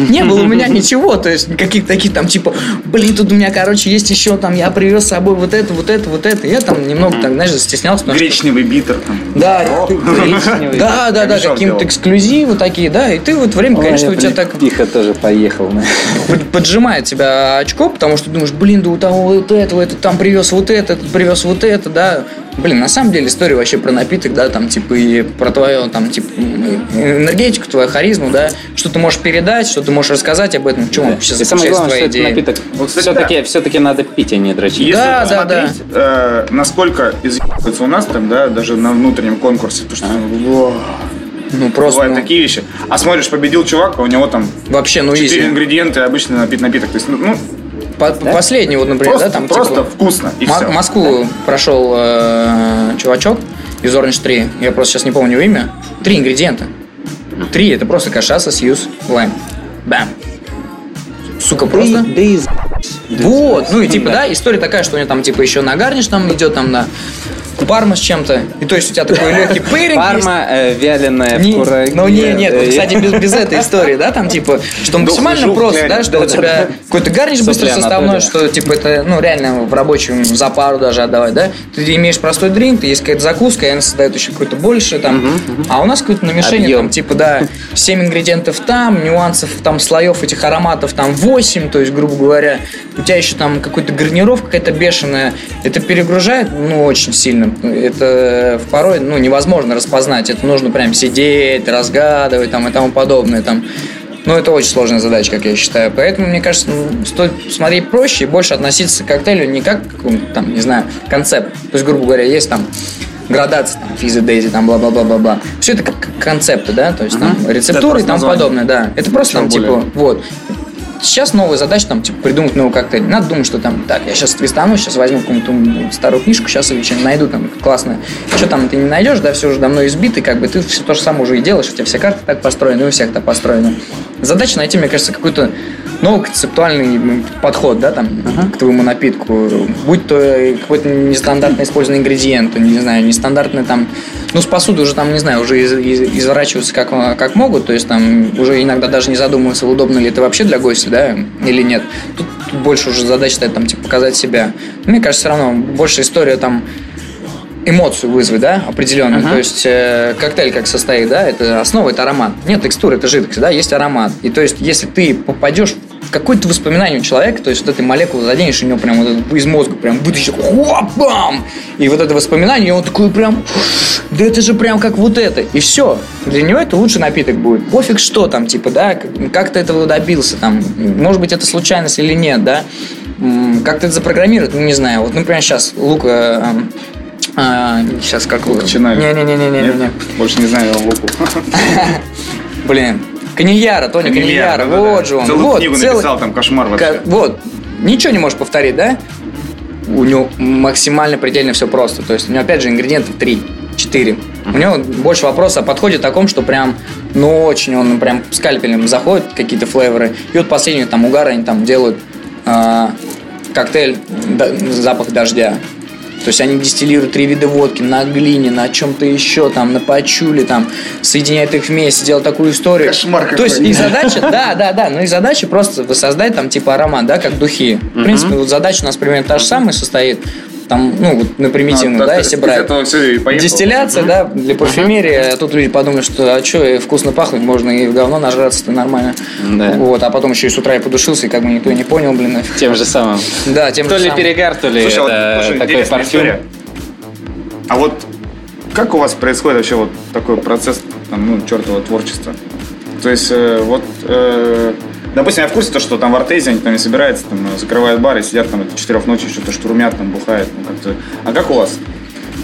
Не было у меня ничего, то есть никаких таких там, типа, блин, тут у меня, короче, есть еще там, я привез с собой вот это, вот это, вот это. Я там немного, так, знаешь, застеснялся, Гречневый битер там. да, да, да, да, какие-то делать. эксклюзивы такие, да, и ты вот время, конечно, у тебя так Пиха тоже поехал. под- поджимает тебя очко, потому что думаешь, блин, да у того вот этого, это там привез вот это, этот привез вот это, да. Блин, на самом деле история вообще про напиток, да, там, типа, и про твою, там, типа, энергетику, твою харизму, да, что ты можешь передать, что ты можешь рассказать об этом, в чем вообще И самое заключается главное, что твоя этот идея. напиток Вот, кстати, все-таки, все-таки надо пить, а не дрочить. Если Да, да, посмотреть, э, насколько изъебывается у нас там, да, даже на внутреннем конкурсе, то что во, Ну, просто, бывают ну, такие вещи. А смотришь, победил чувак, а у него там вообще, ну, четыре есть, ингредиента, обычный напит напиток. То есть, ну, по- последний, вот, например, просто, да, там, просто типа, вкусно и все. Москву прошел э, чувачок из Orange 3. Я просто сейчас не помню его имя. Три ингредиента. Три. Это просто кашаса, сьюз, лайм. Бам. Сука, просто. Да и Вот, ну и типа, да, история такая, что у него там типа еще на гарниш там идет там на парма с чем-то. И то есть у тебя такой легкий пыринг. Парма э, вяленая Не- в кураге. ну не, нет, вот, Э, кстати, без, без этой истории, да, там типа, что максимально просто, да, что у тебя какой-то гарниш быстро составной, что типа это, ну реально в рабочем за пару даже отдавать, да, ты имеешь простой дринк, ты есть какая-то закуска, и она создает еще какой-то больше там, а у нас какое-то намешение, там, типа, да, 7 ингредиентов там, нюансов там, слоев этих ароматов там 8, то есть, грубо говоря, у тебя еще там какая-то гарнировка какая-то бешеная, это перегружает, ну, очень сильно, это порой, ну, невозможно распознать, это нужно прям сидеть, разгадывать там и тому подобное, там, ну, это очень сложная задача, как я считаю. Поэтому, мне кажется, ну, стоит смотреть проще и больше относиться к коктейлю не как к какому-то там, не знаю, концепт. То есть, грубо говоря, есть там градация, там, физа, дейзи, там, бла-бла-бла-бла-бла. Все это как концепты, да, то есть там рецептуры и тому подобное, да. Это просто там, Ничего типа, более. вот. Сейчас новая задача, там, типа, придумать новый коктейль. Надо думать, что там, так, я сейчас твистану, сейчас возьму м, старую книжку, сейчас ее найду, там, классное. Что там ты не найдешь, да, все уже давно избито, как бы ты все то же самое уже и делаешь, у тебя все карты так построены, у всех так построены. Задача найти, мне кажется, какой-то новый концептуальный м, подход, да, там, к твоему напитку. Будь то э, какой-то нестандартно использованный ингредиент, не знаю, нестандартный там, ну, с посуды уже там, не знаю, уже из- из- изворачиваются как, как могут, то есть там уже иногда даже не задумываются, удобно ли это вообще для гостя, да, или нет. Тут, тут больше уже задача стоит там, типа, показать себя. Мне кажется, все равно больше история там эмоцию вызвать, да, определенную. То есть э, коктейль как состоит, да, это основа, это аромат. Нет текстуры, это жидкость, да, есть аромат. И то есть, если ты попадешь в какое-то воспоминание у человека, то есть вот этой молекулы заденешь, у него прям вот это из мозга прям вытащишь, бам! И вот это воспоминание, и он такой прям, да это же прям как вот это. И все. Для него это лучший напиток будет. Пофиг что там, типа, да, как, ты этого добился, там, может быть, это случайность или нет, да. Как ты это запрограммируют, ну, не знаю. Вот, например, сейчас Лука эм, сейчас как его? Чинави. Не-не-не-не-не. Больше не знаю луку. Блин. Канильяра, Тони Канильяра. Вот же он. Целую вот, книгу написал, там кошмар вообще. Вот. Ничего не можешь повторить, да? У него максимально предельно все просто. То есть у него опять же ингредиентов 3, 4. У него больше вопросов о подходе таком, что прям, ну очень он прям скальпелем заходит какие-то флейворы. И вот последний там угар они там делают а, коктейль да- запах дождя. То есть они дистиллируют три вида водки на глине, на чем-то еще, там, на пачуле, там, соединяют их вместе, делают такую историю. Кошмар То есть и задача, да, да, да, ну и задача просто воссоздать там типа аромат, да, как духи. В принципе, вот задача у нас примерно та же самая состоит. Там, ну, вот на примитивную, Ну, да, если брать. и. Дистилляция, да, для парфюмерии. А тут люди подумают, что а что, вкусно пахнуть, можно и в говно нажраться-то нормально. Да. Вот, а потом еще и с утра я подушился, и как бы никто и не понял, блин. Тем же самым. Да, тем То же ли самым. перегар, то ли Слушай, вот, это слушай, такой парфюм. история. А вот как у вас происходит вообще вот такой процесс, там, ну, чертова творчества? То есть, э, вот, э, допустим, я в курсе, то, что там в Артезе они там не собираются, там, э, закрывают бар и сидят там до 4 ночи, что-то штурмят, там, бухают, ну, как-то. А как у вас?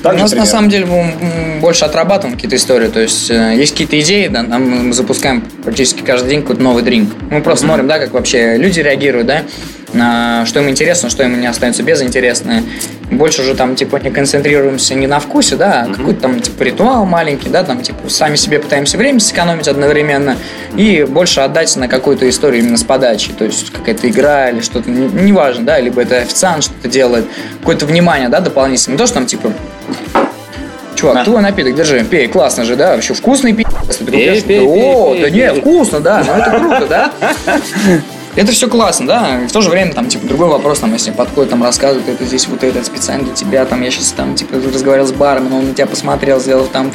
Так У нас на самом деле мы больше отрабатываем какие-то истории. То есть э, есть какие-то идеи, да, там мы запускаем практически каждый день какой-то новый дринк. Мы просто смотрим, да, как вообще люди реагируют, да. Что им интересно, что им не остается безинтересное. Больше уже там, типа, не концентрируемся не на вкусе, да, а какой-то там, типа, ритуал маленький, да, там, типа, сами себе пытаемся время сэкономить одновременно и больше отдать на какую-то историю именно с подачей, то есть какая-то игра или что-то, не- неважно, да, либо это официант что-то делает, какое-то внимание, да, дополнительное, не то, что там, типа, Чувак, На. твой напиток, держи, пей, классно же, да, вообще вкусный пи***. Если ты Пей, купишь, пей, О, пей, да пей, не, пей. вкусно, да, ну это круто, да. Это все классно, да. И в то же время, там, типа, другой вопрос, там, если подходит, там, рассказывают, это здесь вот этот специально для тебя, там, я сейчас, там, типа, разговаривал с барменом, он на тебя посмотрел, сделал, там,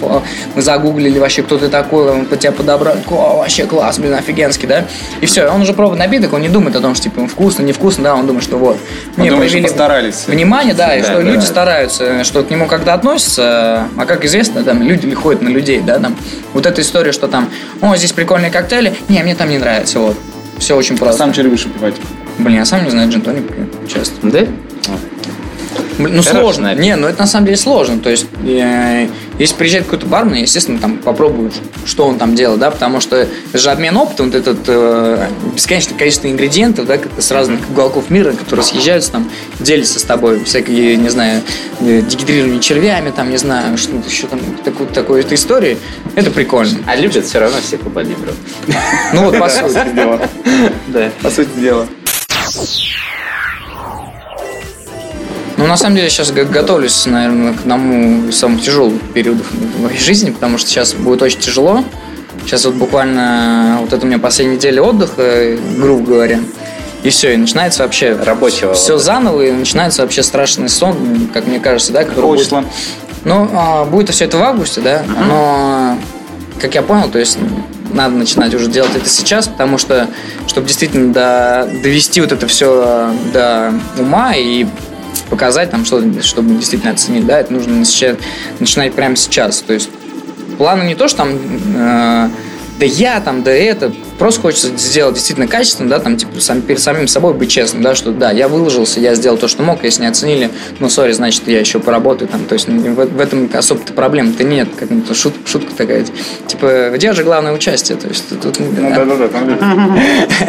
мы загуглили вообще, кто ты такой, он под тебя подобрал, о, вообще класс, блин, офигенский, да. И все, он уже пробует напиток, он не думает о том, что, типа, вкусно, невкусно, да, он думает, что вот. мне думает, проявили постарались. Внимание, да, и Да, что да. люди стараются, что к нему когда относятся, а как известно, там, люди ходят на людей, да, там, вот эта история, что там, о, здесь прикольные коктейли, не, мне там не нравится, вот. Все очень А просто. сам что любишь выпивать? Блин, я сам не знаю, джин-тоник часто. Да? Блин, ну Хороший сложно. напиток. Не, ну это на самом деле сложно. То есть, э, если приезжает какой-то бармен, естественно, там попробуешь, что он там делает, да, потому что это же обмен опытом, вот этот э, бесконечное количество ингредиентов, да, с разных уголков мира, которые съезжаются там, делятся с тобой, всякие, не знаю, э, дегидрирование червями, там, не знаю, что-то еще там, такой, такой этой истории, это прикольно. А любят все равно все кубани, бро. Ну вот, по сути дела. Да. По сути дела. Ну, на самом деле, сейчас готовлюсь, наверное, к одному из самых тяжелых периодов в моей жизни, потому что сейчас будет очень тяжело. Сейчас вот буквально, вот это у меня последняя неделя отдыха, грубо говоря. И все, и начинается вообще Рабочего Все отдыха. заново, и начинается вообще страшный сон, как мне кажется, да, который Какого будет- числа? ну, а, будет все это в августе, да, но, как я понял, то есть надо начинать уже делать это сейчас, потому что, чтобы действительно до- довести вот это все до ума и показать там, что, чтобы действительно оценить, да, это нужно начать, начинать прямо сейчас, то есть планы не то, что там э, да я там, да это, просто хочется сделать действительно качественно, да, там, типа, сам, перед самим собой быть честным, да, что да, я выложился, я сделал то, что мог, если не оценили, ну, сори, значит, я еще поработаю там, то есть ну, в, в этом особо-то проблем-то нет, как ну, шут- шутка такая, типа, где же главное участие, то есть тут, Ну да-да-да.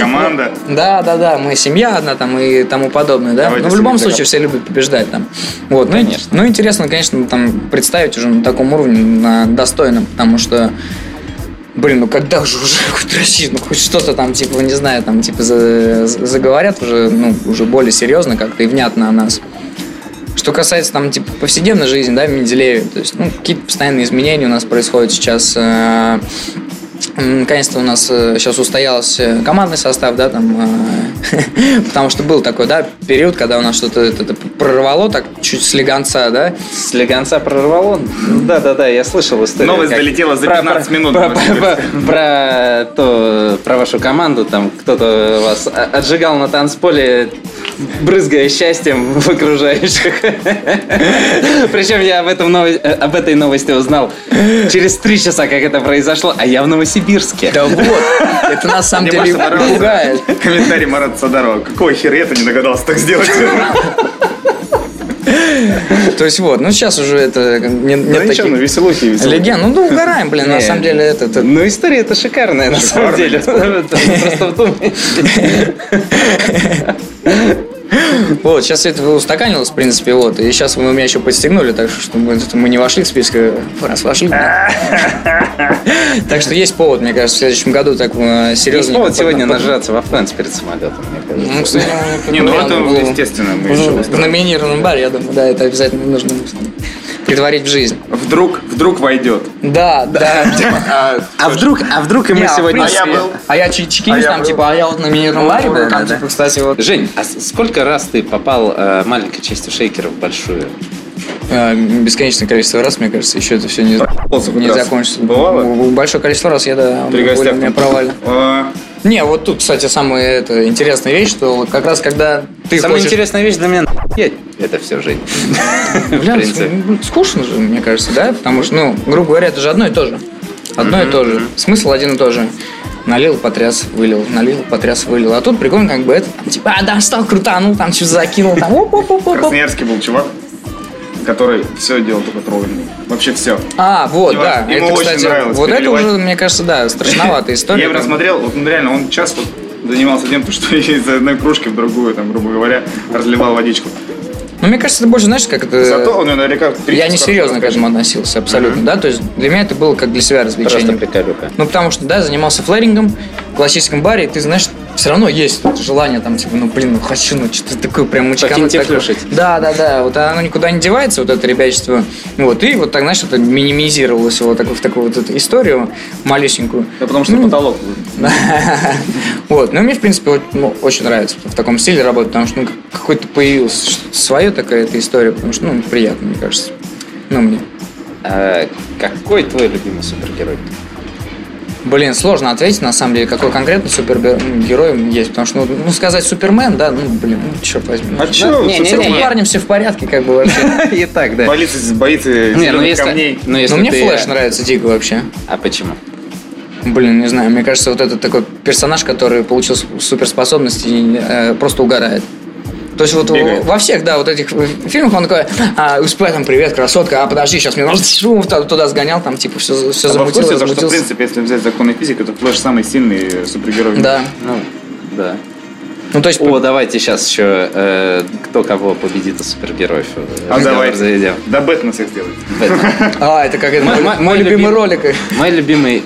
Команда. да, да, да, мы семья одна там и тому подобное, да. Давайте Но в любом случае все любят побеждать там. Вот, ну, Конечно. ну, интересно, конечно, там представить уже на таком уровне, на достойном, потому что Блин, ну когда же уже хоть расизм, ну хоть что-то там, типа, не знаю, там, типа, за- за- заговорят уже, ну, уже более серьезно как-то и внятно о нас. Что касается там, типа, повседневной жизни, да, в Менделееве, то есть, ну, какие-то постоянные изменения у нас происходят сейчас. э, Наконец-то у нас э, сейчас устоялся командный состав, да, там, э, потому что был такой, да, период, когда у нас что-то это, прорвало так чуть с легонца, да, С Леганца прорвало? Да, да, да, я слышал историю. Новость как- долетела за про- 15 про- минут. Про, про- про то, про вашу команду, там кто-то вас отжигал на танцполе, брызгая счастьем в окружающих. Причем я об, этом э, об этой новости узнал через три часа, как это произошло, а я в Новосибирске. да вот, это на самом деле пугает. комментарий Марата Садарова. Какого хера я-то не догадался так сделать? То есть вот, ну сейчас уже это нет, Ну нет ничего, ну таких веселухи, веселухи. легенд. Ну, ну, угораем, блин, на Не, самом деле это, это- Ну, история это шикарная, на самом деле. Просто вдумайтесь. Вот, сейчас это устаканилось, в принципе, вот. И сейчас вы меня еще подстегнули, так что чтобы мы, мы не вошли в список, а раз вошли. Так что есть повод, мне кажется, в следующем году так э, Есть серьезно. повод сегодня нажраться во Франции перед самолетом, мне кажется. Ну, кстати, Не, ну вариант это естественно. мы Уже еще в номинированном баре, я думаю, да, это обязательно нужно притворить в жизнь. Вдруг, вдруг войдет. Да, да. А вдруг, а вдруг и мы а сегодня... А я был. А я чи- чекинюсь А я там, типа, а я вот на номинированном Ну, баре был, там, типа, кстати, вот Жень, а сколько раз ты попал э, маленькой частью шейкера в большую? э, бесконечное количество раз, мне кажется, еще это все не, не закончится. Бывало? Большое количество раз я, да, При более гостях. меня провалил. А, Не, вот тут, кстати, самая это, интересная вещь, что вот как раз когда ты Самая хочешь... интересная вещь для меня это все, Бля, принципе. ну, скучно же, мне кажется, да? Потому что, ну, грубо говоря, это же одно и то же. Одно и то же. Смысл один и тот же. Налил, потряс, вылил, налил, потряс, вылил. А тут прикольно, как бы это, там, типа, а, да, стал крутанул, там что-то закинул, там, оп оп оп В Красноярске был чувак, который все делал только троллинг. Вообще все. А, вот, Ему да. очень это, кстати, нравилось вот это переливать. уже, мне кажется, да, страшноватая история. Я его рассмотрел, вот он реально, он час вот занимался тем, что из одной кружки в другую, там, грубо говоря, разливал водичку. Ну, мне кажется, это больше, знаешь, как это... Зато он наверняка... Я не серьезно к этому относился, абсолютно, да, то есть для меня это было как для себя Просто развлечение. приколюха. Ну, потому что, да, занимался флэрингом классическом баре, ты знаешь, все равно есть желание там, типа, ну, блин, ну, хочу, ну, что-то такое прям. Пофинтифлюшить. Да, да, да, вот оно никуда не девается, вот это ребячество. Вот, и вот так, знаешь, это минимизировалось вот так, в такую вот эту историю малюсенькую. Да потому что потолок. Вот, ну, мне, в принципе, ну, очень нравится в таком стиле работать, потому что, ну, какой-то появилась что-то свое такая эта история, потому что, ну, приятно, мне кажется. Ну, мне. А какой твой любимый супергерой? Блин, сложно ответить, на самом деле, какой конкретно супергерой есть, потому что, ну, ну, сказать Супермен, да, ну, блин, ну, черт возьми. А чё? не, не, С не, парнем все в порядке, как бы, вообще. И так, да. Боится, боится Не, ну зелёных если, камней. ну, если Но мне Флэш нравится дико вообще. А почему? Блин, не знаю, мне кажется, вот этот такой персонаж, который получил суперспособности, э, просто угорает. То есть вот Бегает. во всех, да, вот этих фильмах он такой, а, успех, там, привет, красотка, а подожди, сейчас мне нужно шум туда, сгонял, там, типа, все, все А замутилось, курсе, то, что, в принципе, если взять законы физики, то Флэш самый сильный супергерой. Да. Ну, да. Ну, то есть, О, давайте сейчас еще э, кто кого победит из супергероев. э, А давай. заведем. Да Бэтмен всех сделает. Бэтмен. а, это как это, Мой- мой, мой- любимый любим- ролик. Мой любимый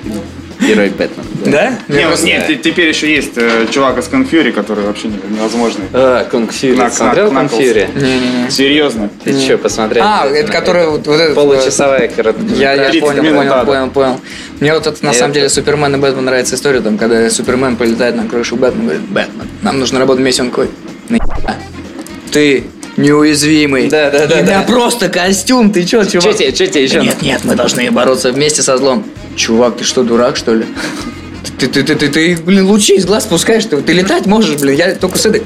герой Бэтмен. Да? Просто- нет, те- теперь еще есть э, чувак из Конфьюри, который вообще не- невозможный. А, Конг Фьюри. Кнак- Смотрел Кнак- Конг Фьюри? Не-не-не. Серьезно. Ты что, посмотрел? А, это который вот, этот... Получасовая короткая. Я, я 30 понял, понял, да, да. понял, понял. Мне вот это на самом деле Супермен и Бэтмен нравится история, там, когда Супермен полетает на крышу Бэтмена, говорит, Бэтмен, нам нужно работать вместе, он такой, «Нахера? ты неуязвимый. Да, да, да, У меня да. просто костюм, ты чё, чувак? Че тебе, че тебе еще? Нет, нет, мы должны бороться вместе со злом. Чувак, ты что, дурак, что ли? Ты, ты, ты, ты, ты, блин, лучи из глаз пускаешь, ты, ты летать можешь, блин, я только с этой...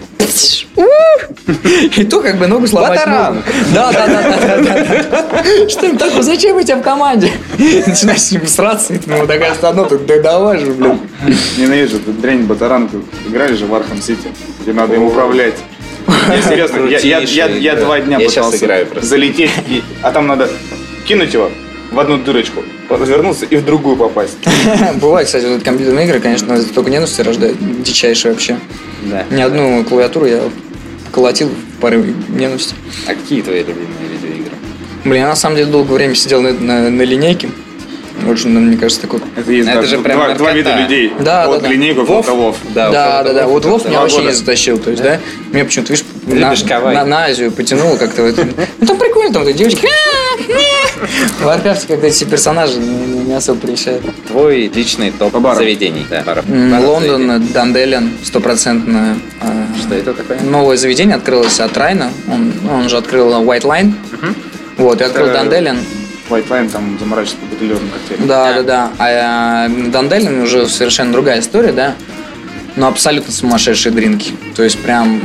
И то как бы ногу сломать Батаран. Да, да, да, да, да, да. Что им такое, зачем вы тебя в команде? Начинаешь с ним сраться, и ты ему одно, ты да давай же, блин. Ненавижу эту дрянь Батаранку. Играли же в Arkham City, где надо им управлять. Не, серьезно, я, я, я, я два дня. Я пытался залететь, и- а там надо кинуть его в одну дырочку, развернуться и в другую попасть. Бывает, кстати, вот компьютерные игры, конечно, только ненависти рождают, дичайшие вообще. Да. Ни одну клавиатуру я колотил в порыве ненависти. А какие твои любимые видеоигры? Блин, я на самом деле долгое время сидел на, на, на линейке. Очень, ну, мне кажется, такой... Это есть Это да, же прям два, два вида людей. Да, вот да, да. линейку, Вов? кого Вов. Да, Да, да, да. Вот Вов меня вообще года. не затащил. То есть, да, меня почему-то, видишь, на, на, на Азию потянуло как-то. Ну, там прикольно, там девочки. В Варкрафте как-то эти персонажи не, особо прельщают. Твой личный топ По барам. заведений. Да, баров. Лондон. Dandelyan, стопроцентно. а, Что это такое? Новое заведение открылось от Райна. Он, он же открыл White Lyan. Вот, и открыл Данделин. White Line там заморачивается по бутылерным коктейлям. Да, да, да. А э, Данделин уже совершенно другая история, да. Но абсолютно сумасшедшие дринки. То есть прям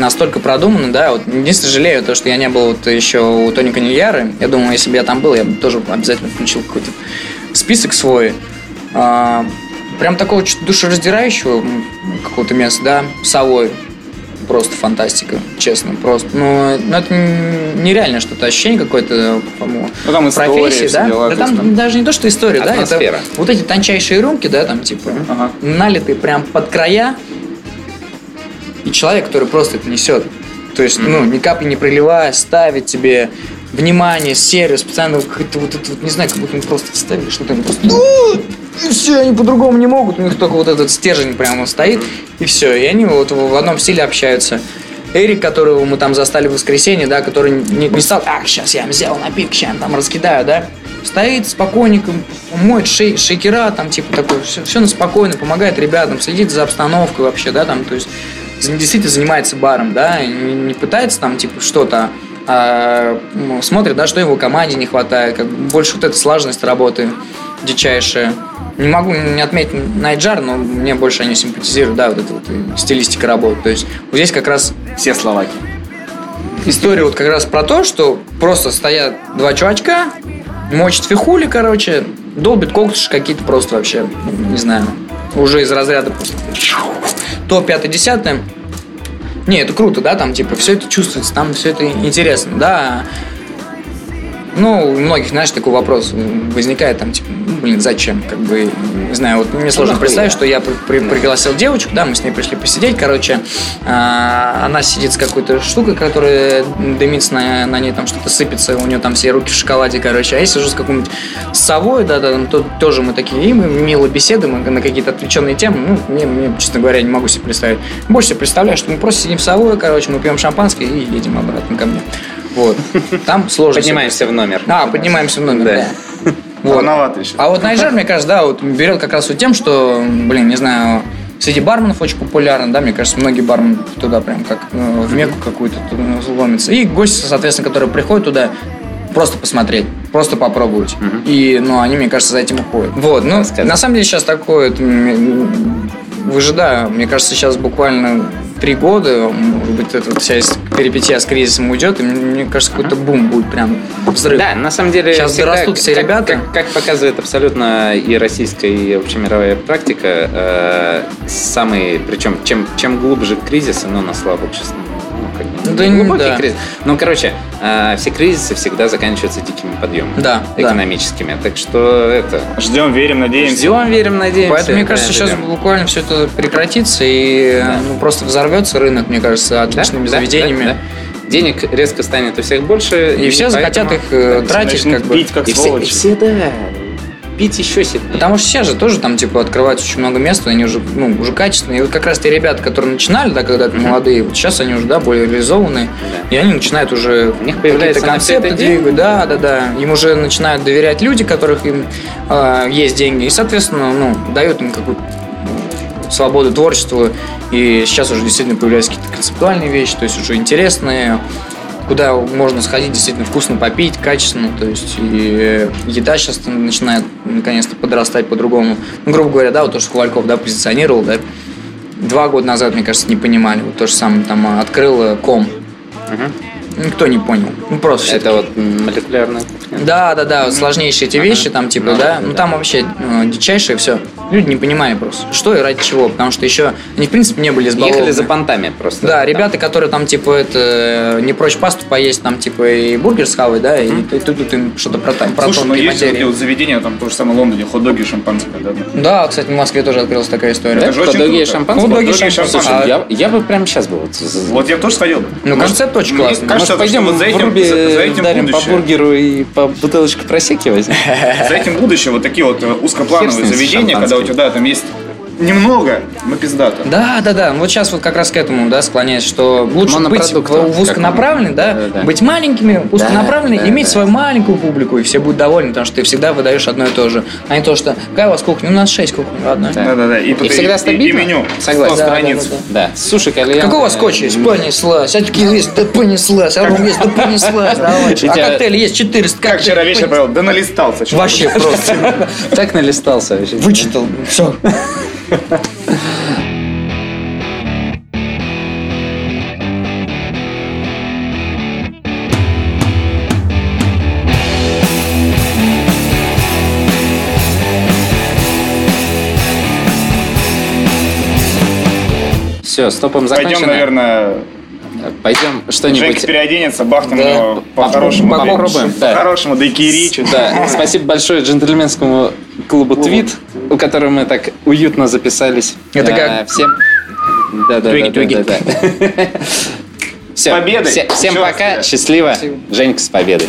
настолько продумано, да. Вот единственное жалею то, что я не был вот еще у Тони Канильяры. Я думаю, если бы я там был, я бы тоже обязательно включил какой-то список свой. А, прям такого душераздирающего какого-то места, да, совой. Просто фантастика, честно, просто. Ну, ну, это нереально что-то, ощущение какое-то, по-моему, Ну, там история, профессии, да? дела, да там там- даже не то, что история, да, это Атмосфера. вот эти тончайшие рюмки, да, там типа Ага. налитые прям под края, и человек, который просто это несет. То есть, ну, ни капли не проливая, ставит тебе внимание, сервис, специально какой-то вот это вот, не знаю, как будто они просто вставили что-то, они просто, «Ну, и все, они по-другому не могут, у них только вот этот стержень прямо стоит, и все, и они вот в одном стиле общаются. Эрик, которого мы там застали в воскресенье, да, который не, не стал, ах, сейчас я взял напиток, сейчас я там раскидаю, да, стоит спокойненько, моет шей, шейкера, там, типа, такой, все, все на спокойно, помогает ребятам, следит за обстановкой вообще, да, там, то есть, действительно занимается баром, да, и не, пытается там, типа, что-то, а, смотрит, да, что его команде не хватает, как больше вот эта слаженность работы дичайшая. Не могу не отметить Найджар, но мне больше они симпатизируют, да, вот эта вот стилистика работы. То есть вот здесь как раз Все словаки. история вот как раз про то, что просто стоят два чувачка, мочат фихули, короче, долбят когтуши какие-то просто вообще, не знаю, уже из разряда просто то пятое, десятое. Не, это круто, да, там, типа, все это чувствуется, там все это интересно, да. Ну, у многих, знаешь, такой вопрос возникает, там, типа, ну, блин, зачем? Как бы, не знаю, вот мне сложно нахуя? представить, что я при- при- пригласил девочку, да, мы с ней пришли посидеть, короче, а, она сидит с какой-то штукой, которая дымится, на, на ней там что-то сыпется, у нее там все руки в шоколаде, короче, а я сижу с какой-нибудь совой, да, да, там то- тоже мы такие, и мы мило беседуем на какие-то отвлеченные темы, ну, мне, мне, честно говоря, не могу себе представить. Больше себе представляю, что мы просто сидим с совой, короче, мы пьем шампанское и едем обратно ко мне. Вот. Там сложно. Поднимаемся в номер. а, поднимаемся в номер, Да. да. Вот. Рановато еще. А вот Найжер, мне кажется, да, вот берет как раз вот тем, что, блин, не знаю, среди барменов очень популярен, да, мне кажется, многие бармены туда прям как э, в мекку какую-то ломятся. И гости, соответственно, которые приходят туда, просто посмотреть, просто попробовать. И, ну, они, мне кажется, за этим уходят. Вот, ну, на самом деле сейчас такое, м, выжидаю, мне кажется, сейчас буквально три года, может быть, эта вот вся перипетия с кризисом уйдет, и мне, кажется, какой-то бум будет прям взрыв. Да, на самом деле... Сейчас всегда, дорастут все как- ребята. Как, как показывает абсолютно и российская, и общемировая практика, э, самый... Причем, чем, чем глубже кризис, оно на слабо честно. Ну, как бы, Да глубокий да. кризис. Ну, короче, э, все кризисы всегда заканчиваются дикими подъемами. Да, да. Экономическими. Так что это... Ждем, верим, надеемся. Ждем, верим, надеемся. Поэтому, мне да, кажется, сейчас ждем. буквально все это прекратится и Да. ну, просто взорвется рынок, мне кажется, Да, отличными да, заведениями. да, да. Денег резко станет у всех больше. И, все захотят их э, тратить, как бы. пить, как И все, и сволочи. все, да. Пить еще сильнее. Потому что сейчас же тоже там, типа, открывают очень много мест, они уже, ну, уже качественные. И вот как раз те ребята, которые начинали, да, когда-то молодые, вот сейчас они уже, да, более реализованные, Да. и они начинают уже У них на концепты двигать, да, да, да. Им уже начинают доверять люди, которых им э, есть деньги, и, соответственно, ну, дают им какую-то свободу творчеству, и сейчас уже действительно появляются какие-то концептуальные вещи, то есть уже интересные, куда можно сходить, действительно вкусно попить, качественно, то есть и еда сейчас начинает наконец-то подрастать по-другому. Ну, грубо говоря, да, вот то, что Ковальков, да, позиционировал, да, два года назад, мне кажется, не понимали, вот то же самое, там, открыл э, ком, Мгм. никто не понял, ну, просто Это вот м, молекулярная кухня. да, да, да, вот сложнейшие эти вещи, там, типа, да, ну там вообще э, дичайшее все. Люди не понимали просто, что и ради чего, потому что еще они, в принципе, не были избалованы. Ехали за понтами просто. Да, Там. ребята, которые там, типа, это, не прочь пасту поесть, там, типа, и бургер схавать, да, и, и тут, тут им что-то про, там, про Слушай, ну есть материи. вот заведения, там то же самое в Лондоне, хот-доги и шампанское, да? Да, кстати, в Москве тоже открылась такая история. Это же очень Хот-доги и шампанское? Хот-доги и шампанское. Слушай, А- я, я бы прямо сейчас бы вот... Вот я бы тоже сходил. Ну, Может, концепт очень классный. кажется, Может, пойдем вот за в этим, Руби за, за этим дарим по будущее. бургеру и по бутылочку просеки возьмем? За этим будущее вот такие вот э, узкоплановые с с заведения, когда у тебя да, там есть немного, но пиздато. Да, да, да. Вот сейчас вот как раз к этому, да, склоняюсь, что лучше быть в, узконаправленный, да, да, да. быть маленькими, узконаправленными, да, иметь да. свою маленькую публику, и все будут довольны, потому что ты всегда выдаешь одно и то же. А не то, что какая у вас кухня? У нас шесть кухонь, ладно. Да. Да-да-да. И, И всегда и, стабильно? и меню. Согласен. 100 Да, да, страниц. да, да. Да, суши, кальян. Какой у вас скотч есть? Понеслась. А такие есть, да понеслась. А ром есть, да понеслась. Давай. А тебя- коктейли есть 400. Как вчера вечер понеслась. провел? Да налистался. Вообще просто. Так налистался. Вычитал. Все. Все, стопом Пойдем, закончено. наверное, Пойдем Женька что-нибудь... переоденется, бахнем Да. его по-хорошему. Попробуем, да. По-хорошему, чуть Да, спасибо большое джентльменскому клубу Твит, у которого мы так уютно записались. Это как? А, Всем... Да, да, да, да, да. Все, Победой! всем пока, счастливо. Женька с победой.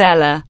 seller.